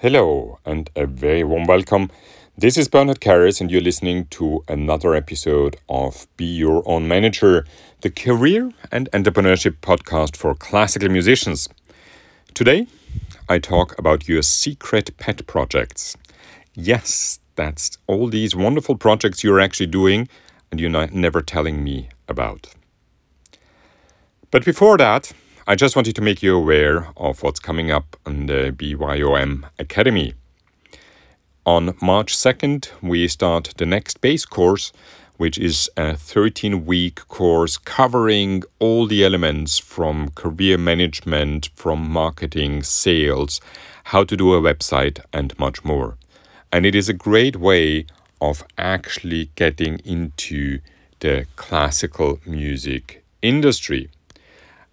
Hello, and a very warm welcome. This is Bernhard Kerres, and you're listening to another episode of Be Your Own Manager, the career and entrepreneurship podcast for classical musicians. Today, I talk about your secret pet projects. Yes, that's all these wonderful projects you're actually doing and you're never telling me about. But before that, I just wanted to make you aware of what's coming up on the BYOM Academy. On March 2nd, we start the next base course, which is a 13 week course covering all the elements from career management, from marketing, sales, how to do a website, and much more. And it is a great way of actually getting into the classical music industry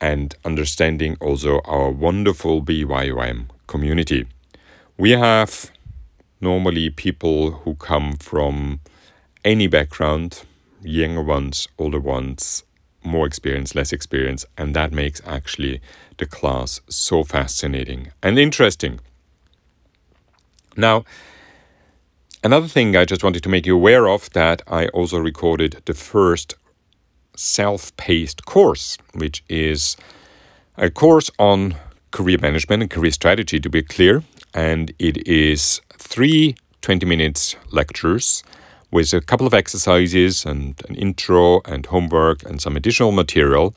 and understanding also our wonderful BYOM community. We have normally people who come from any background, younger ones, older ones, more experience, less experience, and that makes actually the class so fascinating and interesting. Now, another thing I just wanted to make you aware of that I also recorded the first self-paced course, which is a course on career management and career strategy to be clear, and it is three 20 minutes lectures with a couple of exercises and an intro and homework and some additional material,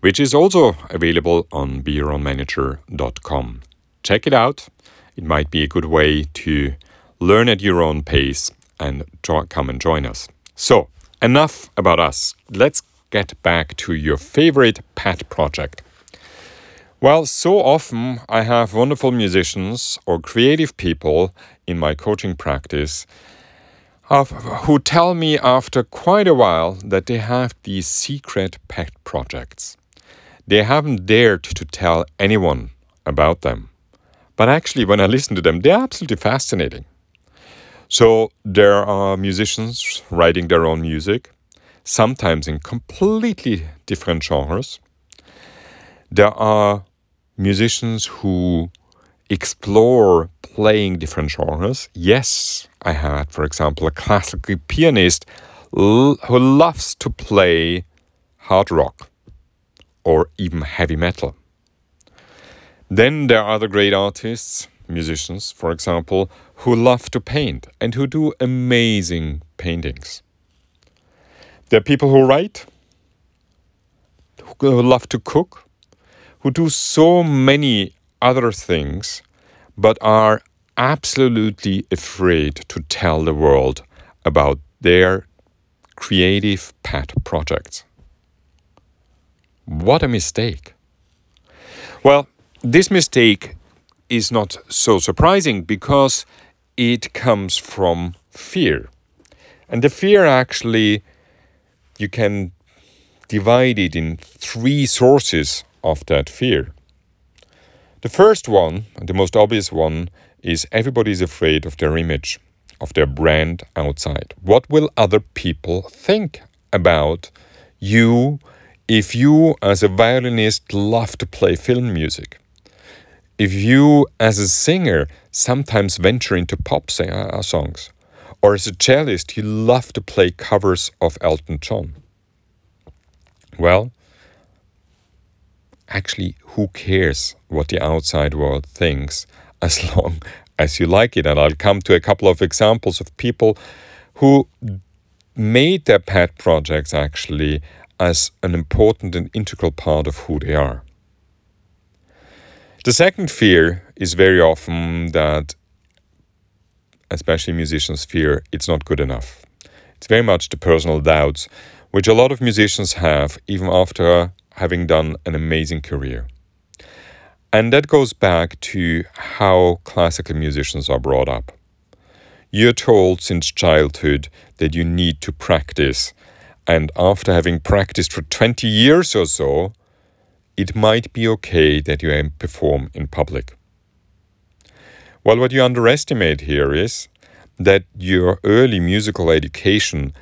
which is also available on beyourownmanager.com. Check it out. It might be a good way to learn at your own pace and come and join us. So, enough about us. Let's get back to your favorite pet project. Well, so often I have wonderful musicians or creative people in my coaching practice who tell me after quite a while that they have these secret pet projects. They haven't dared to tell anyone about them. But actually, when I listen to them, they're absolutely fascinating. So, there are musicians writing their own music, sometimes in completely different genres. There are musicians who explore playing different genres. Yes, I had, for example, a classical pianist who loves to play hard rock or even heavy metal. Then there are other great artists, musicians, for example, who love to paint and who do amazing paintings. There are people who write, who love to cook, who do so many other things but are absolutely afraid to tell the world about their creative pet projects. What a mistake! Well, this mistake is not so surprising because it comes from fear. And the fear actually, you can divide it in three sources of that fear. The first one, the most obvious one, is everybody is afraid of their image, of their brand outside. What will other people think about you if you, as a violinist, love to play film music? If you, as a singer, sometimes venture into pop uh, songs, or as a cellist, you love to play covers of Elton John? Well, actually, who cares what the outside world thinks as long as you like it? And I'll come to a couple of examples of people who made their pet projects actually as an important and integral part of who they are. The second fear is very often that, especially musicians fear, it's not good enough. It's very much the personal doubts which a lot of musicians have even after having done an amazing career. And that goes back to how classical musicians are brought up. You're told since childhood that you need to practice, and after having practiced for 20 years or so, it might be okay that you perform in public. Well, what you underestimate here is that your early musical education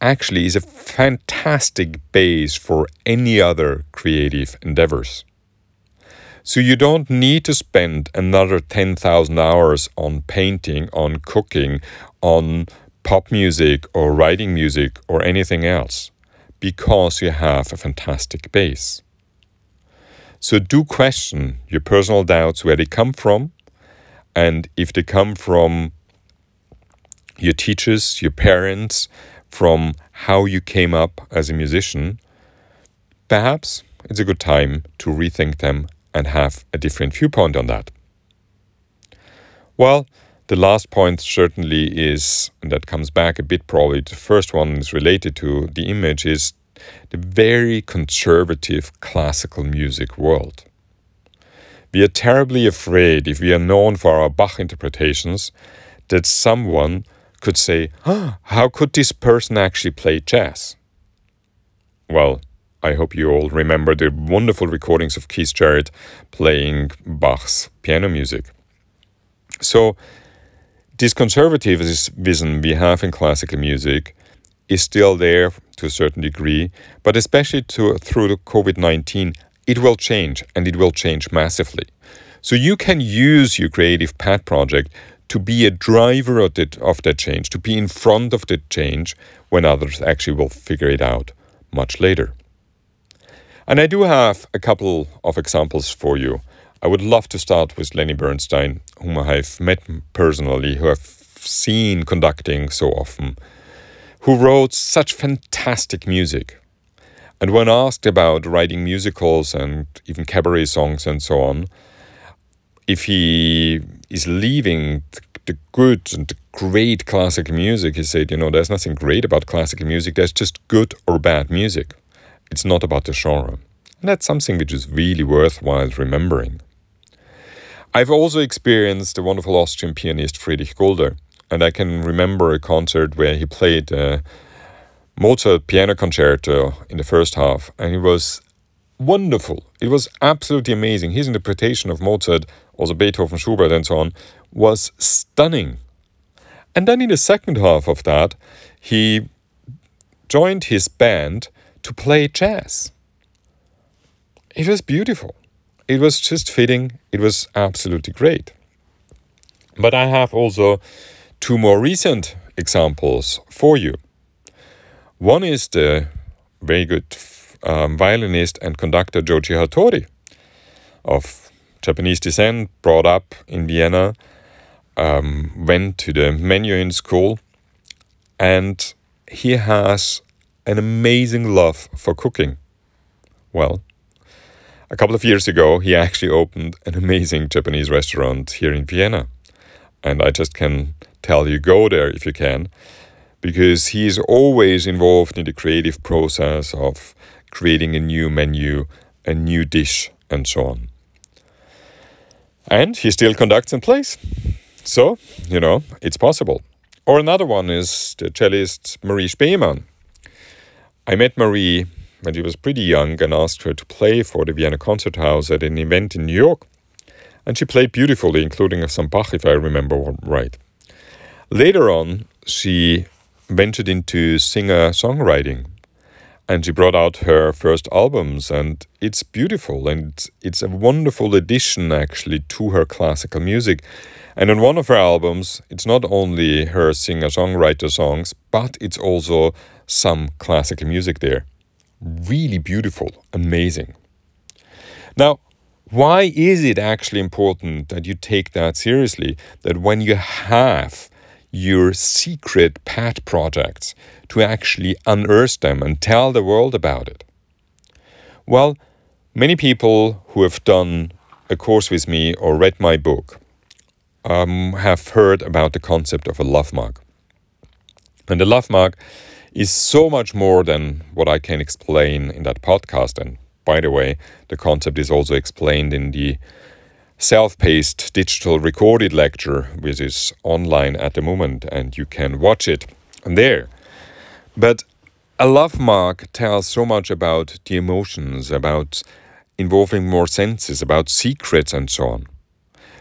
actually is a fantastic base for any other creative endeavors. So you don't need to spend another 10,000 hours on painting, on cooking, on pop music or writing music or anything else because you have a fantastic base. So do question your personal doubts where they come from and if they come from your teachers, your parents, from how you came up as a musician, perhaps it's a good time to rethink them and have a different viewpoint on that. Well, the last point certainly is, and that comes back a bit probably, the first one is related to the image, is the very conservative classical music world. We are terribly afraid, if we are known for our Bach interpretations, that someone could say, oh, How could this person actually play jazz? Well, I hope you all remember the wonderful recordings of Keith Jarrett playing Bach's piano music. So, this conservatism we have in classical music is still there to a certain degree, but especially to, through the COVID 19, it will change and it will change massively. So you can use your creative pet project to be a driver of, it, of that change, to be in front of the change when others actually will figure it out much later. And I do have a couple of examples for you. I would love to start with Lenny Bernstein, whom I have met personally, who I've seen conducting so often, who wrote such fantastic music. And when asked about writing musicals and even cabaret songs and so on, if he is leaving the good and the great classical music, he said, you know, there's nothing great about classical music, there's just good or bad music. It's not about the genre. And that's something which is really worthwhile remembering. I've also experienced the wonderful Austrian pianist Friedrich Gulda, and I can remember a concert where he played a Mozart piano concerto in the first half, and it was wonderful. It was absolutely amazing. His interpretation of Mozart, also Beethoven, Schubert, and so on, was stunning. And then in the second half of that, he joined his band to play jazz. It was beautiful. It was just fitting. It was absolutely great. But I have also two more recent examples for you. One is the very good um, violinist and conductor Joji Hattori of Japanese descent, brought up in Vienna, um, went to the Menuhin school, and he has an amazing love for cooking. Well, a couple of years ago, he actually opened an amazing Japanese restaurant here in Vienna. And I just can tell you go there if you can, because he is always involved in the creative process of creating a new menu, a new dish, and so on. And he still conducts and plays. So, you know, it's possible. Or another one is the cellist Marie Spaemann. I met Marie when she was pretty young and asked her to play for the Vienna Concert House at an event in New York. And she played beautifully, including some Bach, if I remember right. Later on, she ventured into singer songwriting and she brought out her first albums and it's beautiful and it's a wonderful addition actually to her classical music. And on one of her albums it's not only her singer songwriter songs but it's also some classical music there. Really beautiful amazing. Now why is it actually important that you take that seriously? That when you have your secret pet projects to actually unearth them and tell the world about it? Well, many people who have done a course with me or read my book um, have heard about the concept of a love mark. And the love mark is so much more than what I can explain in that podcast. And by the way, the concept is also explained in the self paced digital recorded lecture, which is online at the moment, and you can watch it there. But a love mark tells so much about the emotions, about involving more senses, about secrets, and so on.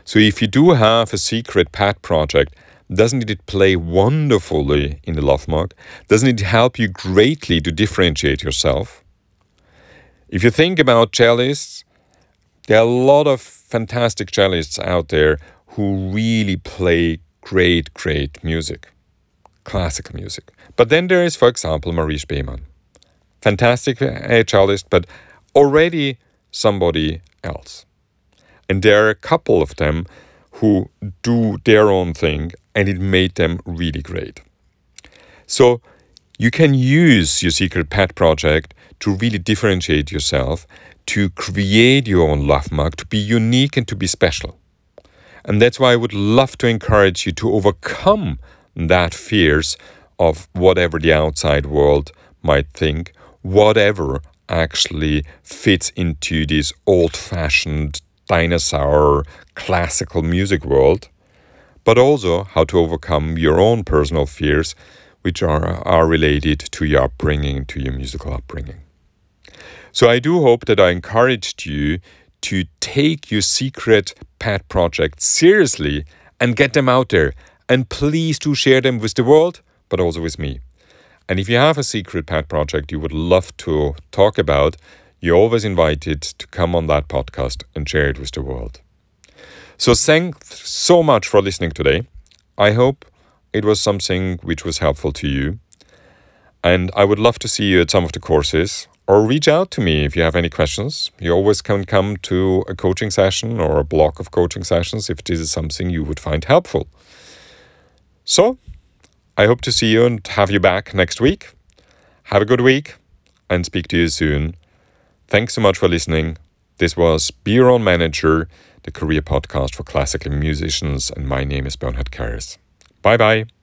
So if you do have a secret pet project, doesn't it play wonderfully in the love mark? Doesn't it help you greatly to differentiate yourself? If you think about cellists, There are a lot of fantastic cellists out there who really play great, great music, classical music. But then there is, for example, Marie Spaemann. Fantastic eh, cellist, but already somebody else. And there are a couple of them who do their own thing, and it made them really great. So you can use your secret pet project to really differentiate yourself, to create your own love mark, to be unique and to be special. And that's why I would love to encourage you to overcome that fears of whatever the outside world might think, whatever actually fits into this old fashioned dinosaur classical music world, but also how to overcome your own personal fears, which are, are related to your upbringing, to your musical upbringing. So I do hope that I encouraged you to take your secret pet projects seriously and get them out there. And please do share them with the world, but also with me. And if you have a secret pet project you would love to talk about, you're always invited to come on that podcast and share it with the world. So, thanks so much for listening today. I hope it was something which was helpful to you. And I would love to see you at some of the courses or reach out to me if you have any questions. You always can come to a coaching session or a block of coaching sessions if this is something you would find helpful. So, I hope to see you and have you back next week. Have a good week and speak to you soon. Thanks so much for listening. This was Be Your Own Manager, the career podcast for classical musicians, and my name is Bernhard Kerres. Bye bye.